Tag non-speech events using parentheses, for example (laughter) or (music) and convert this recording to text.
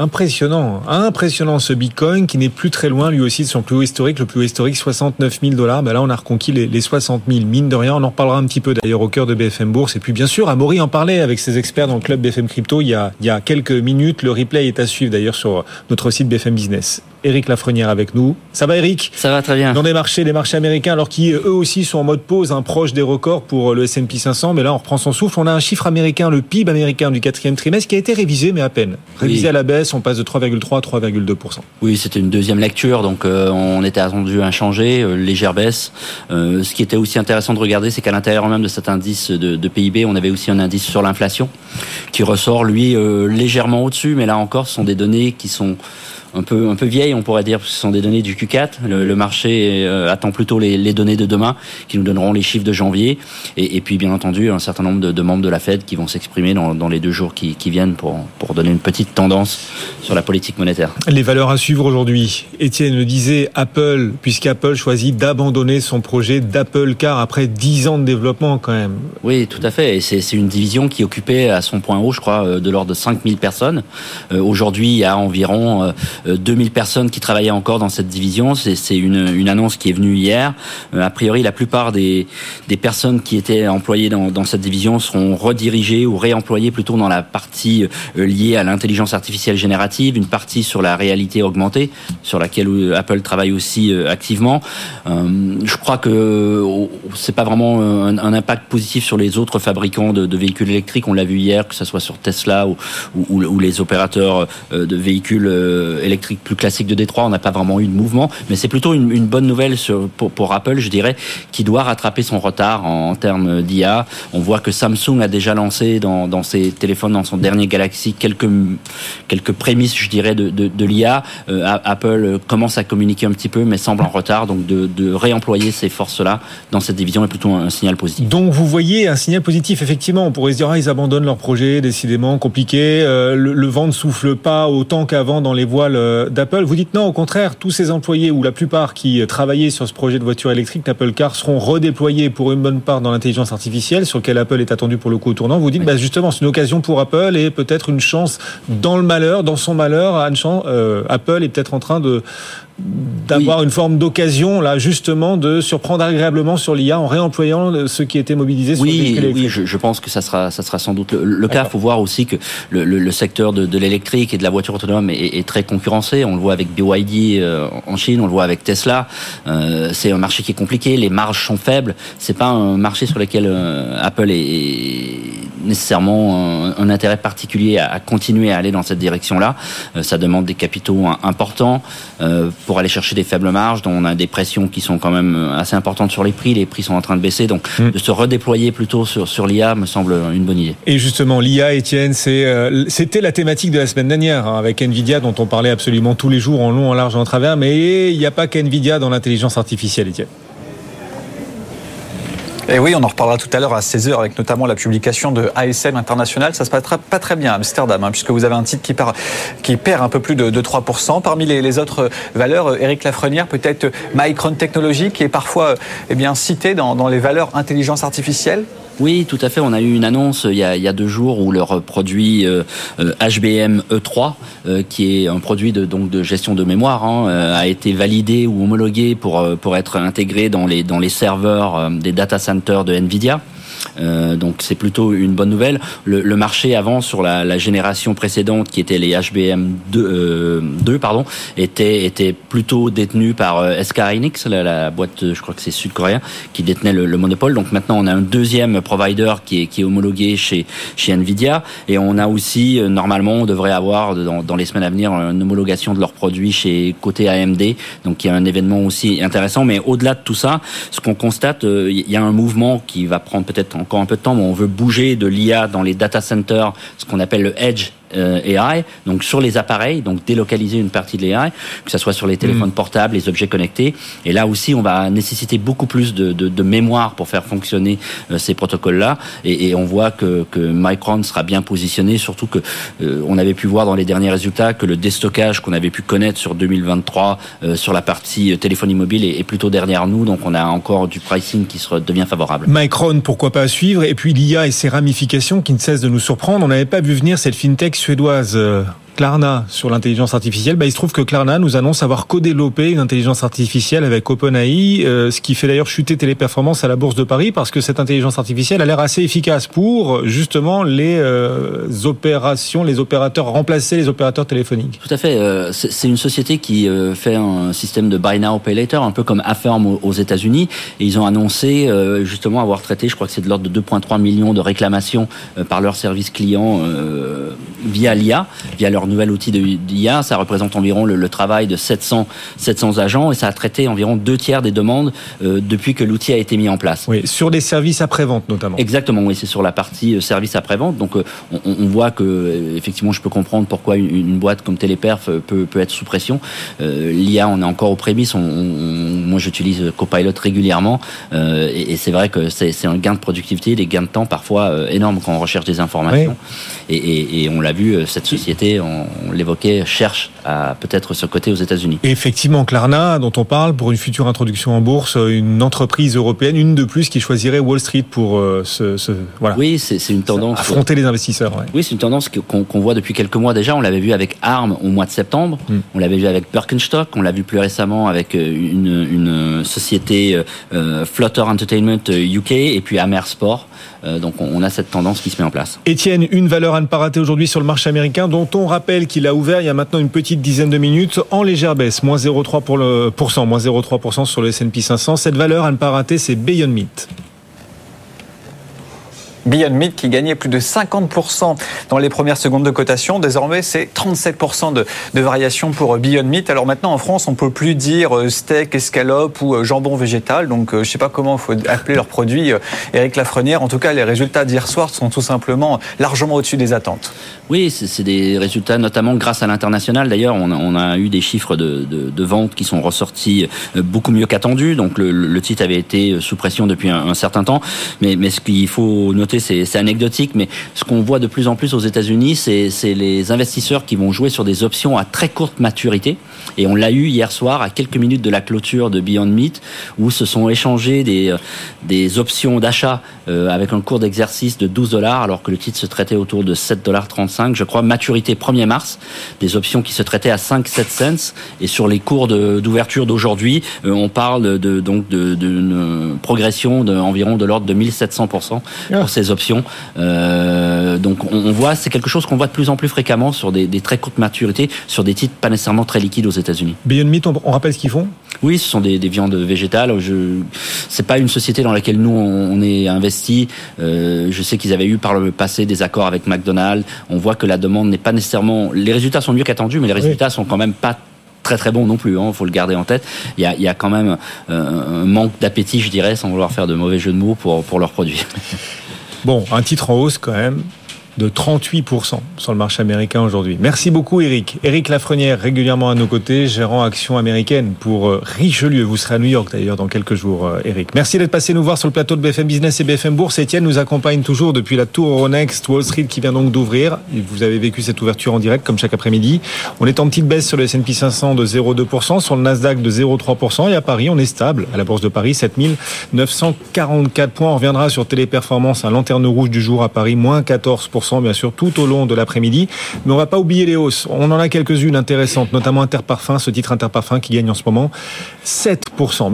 Impressionnant, impressionnant ce Bitcoin qui n'est plus très loin lui aussi de son plus haut historique, le plus haut historique 69 000 dollars. Ben là, on a reconquis les, les 60 000, mine de rien. On en reparlera un petit peu d'ailleurs au cœur de BFM Bourse. Et puis bien sûr, Amaury en parlait avec ses experts dans le club BFM Crypto il y a, il y a quelques minutes. Le replay est à suivre d'ailleurs sur notre site BFM Business. Eric Lafrenière avec nous. Ça va Eric Ça va très bien. Dans des marchés, les marchés américains, alors qui eux aussi sont en mode pause, un proche des records pour le S&P 500, mais là on reprend son souffle. On a un chiffre américain, le PIB américain du quatrième trimestre, qui a été révisé, mais à peine. Révisé Oui. à la baisse, on passe de 3,3 à 3,2% Oui, c'était une deuxième lecture, donc euh, on était attendu à inchanger, euh, légère baisse. Euh, ce qui était aussi intéressant de regarder, c'est qu'à l'intérieur même de cet indice de, de PIB, on avait aussi un indice sur l'inflation qui ressort, lui, euh, légèrement au-dessus, mais là encore, ce sont des données qui sont un peu un peu vieilles, on pourrait dire, parce que ce sont des données du Q4. Le, le marché euh, attend plutôt les, les données de demain, qui nous donneront les chiffres de janvier, et, et puis bien entendu un certain nombre de, de membres de la Fed qui vont s'exprimer dans, dans les deux jours qui, qui viennent pour pour donner une petite tendance sur la politique monétaire. Les valeurs à suivre aujourd'hui. Étienne le disait, Apple, puisqu'Apple choisit d'abandonner son projet d'Apple Car après 10 ans de développement quand même. Oui, tout à fait. Et c'est une division qui occupait à son point haut, je crois, euh, de l'ordre de 5000 personnes. Euh, Aujourd'hui, il y a environ euh, 2000 personnes qui travaillaient encore dans cette division. C'est une, une annonce qui est venue hier. Euh, A priori, la plupart des, des personnes qui étaient employées dans, dans cette division seront redirigées ou réemployées plutôt dans la partie euh, liée à l'intelligence artificielle générative, une partie sur la réalité augmentée, sur laquelle euh, Apple travaille aussi euh, activement. Euh, je crois que euh, c'est pas vraiment un, un impact positif sur les autres fabricants de, de véhicules électriques. On l'a vu hier, que ce soit sur Tesla ou, ou, ou les opérateurs euh, de véhicules euh, électriques plus classiques de Détroit. On n'a pas vraiment eu de mouvement, mais c'est plutôt une, bonne nouvelle pour, Apple, je dirais, qui doit rattraper son retard en, termes d'IA. On voit que Samsung a déjà lancé dans, ses téléphones, dans son dernier Galaxy, quelques quelques prémices, je dirais, de, l'IA. Euh, Apple commence à communiquer un petit peu, mais semble en retard. Donc de, réemployer ces forces-là dans cette division est plutôt un, signal positif. Donc vous voyez un signal positif, effectivement. On pourrait se dire, ah, ils abandonnent leur projet, décidément compliqué. Euh, le, vent ne souffle pas autant qu'avant dans les voiles euh, d'Apple. Vous dites non, au contraire, tous ces employés ou la plupart qui travaillaient sur ce projet de voiture électrique d'Apple Car seront redéployés pour une bonne part dans l'intelligence artificielle, sur lequel Apple est attendu pour le coup au tournant. Vous dites, oui. bah, justement, c'est une occasion pour Apple et peut-être une chance dans le malheur, dans son malheur. Euh, Apple est peut-être en train de d'avoir oui. une forme d'occasion là justement de surprendre agréablement sur l'IA en réemployant ceux qui étaient mobilisés sur oui, le oui, je, je, pense que ça sera ça sera sans doute le, le cas. Il faut voir aussi que le, le, le secteur de, de l'électrique et de la voiture autonome est, est, très concurrencé. On le voit avec BYD euh, en Chine, on le voit avec Tesla. Euh, c'est un marché qui est compliqué, les marges sont faibles. C'est pas un marché sur lequel euh, Apple est, est nécessairement un, un, intérêt particulier à, à, continuer à aller dans cette direction-là. Euh, ça demande des capitaux importants euh, pour aller chercher des faibles marges, dont on a des pressions qui sont quand même assez importantes sur les prix. Les prix sont en train de baisser, donc mmh. de se redéployer plutôt sur, sur l'IA me semble une bonne idée. Et justement, l'IA, Étienne, euh, c'était la thématique de la semaine dernière hein, avec Nvidia, dont on parlait absolument tous les jours, en long, en large, en travers. Mais il n'y a pas qu'Nvidia dans l'intelligence artificielle, Étienne. Et oui, on en reparlera tout à l'heure à 16h avec notamment la publication de ASM International. Ça se passera pas très bien à Amsterdam, hein, puisque vous avez un titre qui, perd un peu plus de, de 3%. Parmi les, autres valeurs, Eric Lafrenière, peut-être Micron Technology, qui est parfois eh cité dans les valeurs intelligence artificielle. Oui, tout à fait. On a eu une annonce il y a, il y a deux jours où leur produit euh, HBM E3, euh, qui est un produit de, donc de gestion de mémoire, hein, a été validé ou homologué pour, être intégré dans les serveurs des data centers de Nvidia. Euh, donc c'est plutôt une bonne nouvelle. Le, le marché avant sur la, la, génération précédente qui était les HBM 2, euh, 2 pardon, était était plutôt détenu par euh, SK Hynix, la, la, boîte je crois que c'est sud-coréen qui détenait le, le, monopole. Donc maintenant on a un deuxième provider qui est qui est homologué chez chez Nvidia et on a aussi euh, normalement on devrait avoir dans, dans les semaines à venir une homologation de leurs produits chez côté AMD. Donc il y a un événement aussi intéressant. Mais au-delà de tout ça, ce qu'on constate, euh, il y a un mouvement qui va prendre peut-être encore un peu de temps, mais on veut bouger de l'IA dans les data centers, ce qu'on appelle le edge AI, donc sur les appareils, donc délocaliser une partie de l'AI, que ce soit sur les téléphones mmh. portables, les objets connectés. Et là aussi, on va nécessiter beaucoup plus de, de, de mémoire pour faire fonctionner euh, ces protocoles-là. Et, et, on voit que, que, Micron sera bien positionné, surtout que euh, on avait pu voir dans les derniers résultats que le déstockage qu'on avait pu connaître sur 2023 euh, sur la partie téléphonie mobile est, est, plutôt derrière nous. Donc on a encore du pricing qui se devient favorable. Micron, pourquoi pas à suivre? Et puis l'IA et ses ramifications qui ne cessent de nous surprendre. On n'avait pas vu venir cette fintech suédoise Klarna sur l'intelligence artificielle. Bah, il se trouve que Klarna nous annonce avoir co-développé une intelligence artificielle avec OpenAI, euh, ce qui fait d'ailleurs chuter Téléperformance à la Bourse de Paris parce que cette intelligence artificielle a l'air assez efficace pour justement les euh, opérations, les opérateurs remplacer les opérateurs téléphoniques. Tout à fait. Euh, c'est une société qui fait un système de buy now pay later, un peu comme Affirm aux États-Unis, ils ont annoncé justement avoir traité, je crois que c'est de l'ordre de 2,3 millions de réclamations par leur service client via l'IA, via leur nouvel outil de l'IA. Ça représente environ le, travail de 700 700 agents et ça a traité environ deux tiers des demandes depuis que l'outil a été mis en place. Oui, sur des services après-vente notamment. Exactement, oui, c'est sur la partie euh, service après-vente. Donc euh, on, voit que euh, effectivement, je peux comprendre pourquoi une, boîte comme Téléperf peut, peut être sous pression. L'IA, on est encore aux prémices. On, moi, j'utilise Copilot régulièrement et, c'est vrai que c'est un gain de productivité, des gains de temps parfois énormes quand on recherche des informations. Et, on l'a vu, cette société, on, l'évoquait, cherche à peut-être ce côté aux États-Unis. Effectivement, Klarna, dont on parle pour une future introduction en bourse, une entreprise européenne, une de plus qui choisirait Wall Street pour euh, ce, voilà. Oui, c'est une tendance. Affronter les investisseurs. Oui, c'est une tendance qu'on voit depuis quelques mois déjà. On l'avait vu avec ARM au mois de septembre. Hmm. On l'avait vu avec Birkenstock. On l'a vu plus récemment avec euh, une, une société euh, Flutter Entertainment UK et puis Amer Sport. donc on a cette tendance qui se met en place. Étienne, une valeur à ne pas rater aujourd'hui sur le marché américain, dont on rappelle qu'il a ouvert il y a maintenant une petite dizaine de minutes en légère baisse, moins 0,3 pour le pourcent, moins 0,3% sur le S&P 500. Cette valeur à ne pas rater, c'est Beyond Meat. Beyond Meat qui gagnait plus de 50% dans les premières secondes de cotation. Désormais, c'est 37% de, variation pour Beyond Meat. Alors maintenant, en France, on peut plus dire euh, steak, escalope ou euh, jambon végétal. Donc, euh, je sais pas comment il faut appeler leurs produits. Eric Lafrenière, en tout cas, les résultats d'hier soir sont tout simplement largement au-dessus des attentes. Oui, c'est des résultats notamment grâce à l'international. D'ailleurs, on, a eu des chiffres de, de, de vente qui sont ressortis beaucoup mieux qu'attendus. Donc, le, titre avait été sous pression depuis un, certain temps. Mais ce qu'il faut noter, c'est anecdotique, mais ce qu'on voit de plus en plus aux États-Unis, c'est les investisseurs qui vont jouer sur des options à très courte maturité. Et on l'a eu hier soir à quelques minutes de la clôture de Beyond Meat, où se sont échangés des, des options d'achat euh, avec un cours d'exercice de 12 dollars, alors que le titre se traitait autour de 7 dollars 35. Je crois maturité 1er mars, des options qui se traitaient à 5 7 cents. Et sur les cours d'ouverture d'aujourd'hui, euh, on parle de donc d'une progression d'environ de, de l'ordre de 1700 pour ces options. Euh, donc on, voit, c'est quelque chose qu'on voit de plus en plus fréquemment sur des, très courtes maturités, sur des titres pas nécessairement très liquides aux États-Unis. Beyond Meat, on, rappelle ce qu'ils font? Oui, ce sont des, viandes végétales. Je, c'est pas une société dans laquelle nous on, est investi. Euh, je sais qu'ils avaient eu par le passé des accords avec McDonald's. On voit que la demande n'est pas nécessairement. Les résultats sont mieux qu'attendus, mais les résultats sont quand même pas très très bons non plus. Il hein, faut le garder en tête. Il y a, il y a quand même euh, un manque d'appétit, je dirais, sans vouloir faire de mauvais jeux de mots pour pour leurs produits. (laughs) Bon, un titre en hausse quand même de 38% sur le marché américain aujourd'hui. Merci beaucoup Eric. Eric Lafrenière, régulièrement à nos côtés, gérant action américaine pour euh, Richelieu. Vous serez à New York d'ailleurs dans quelques jours, Eric. Euh, Merci d'être passé nous voir sur le plateau de BFM Business et BFM Bourse. Etienne nous accompagne toujours depuis la tour Euronext Wall Street qui vient donc d'ouvrir. Vous avez vécu cette ouverture en direct comme chaque après-midi. On est en petite baisse sur le S&P 500 de 0,2%, sur le Nasdaq de 0,3% et à Paris, on est stable à la Bourse de Paris, 7944 points. On reviendra sur Téléperformance, un lanterne rouge du jour à Paris, moins 14% bien sûr, tout au long de l'après-midi. Mais on va pas oublier les hausses. On en a quelques-unes intéressantes, notamment Interparfum, ce titre Interparfum qui gagne en ce moment 7%.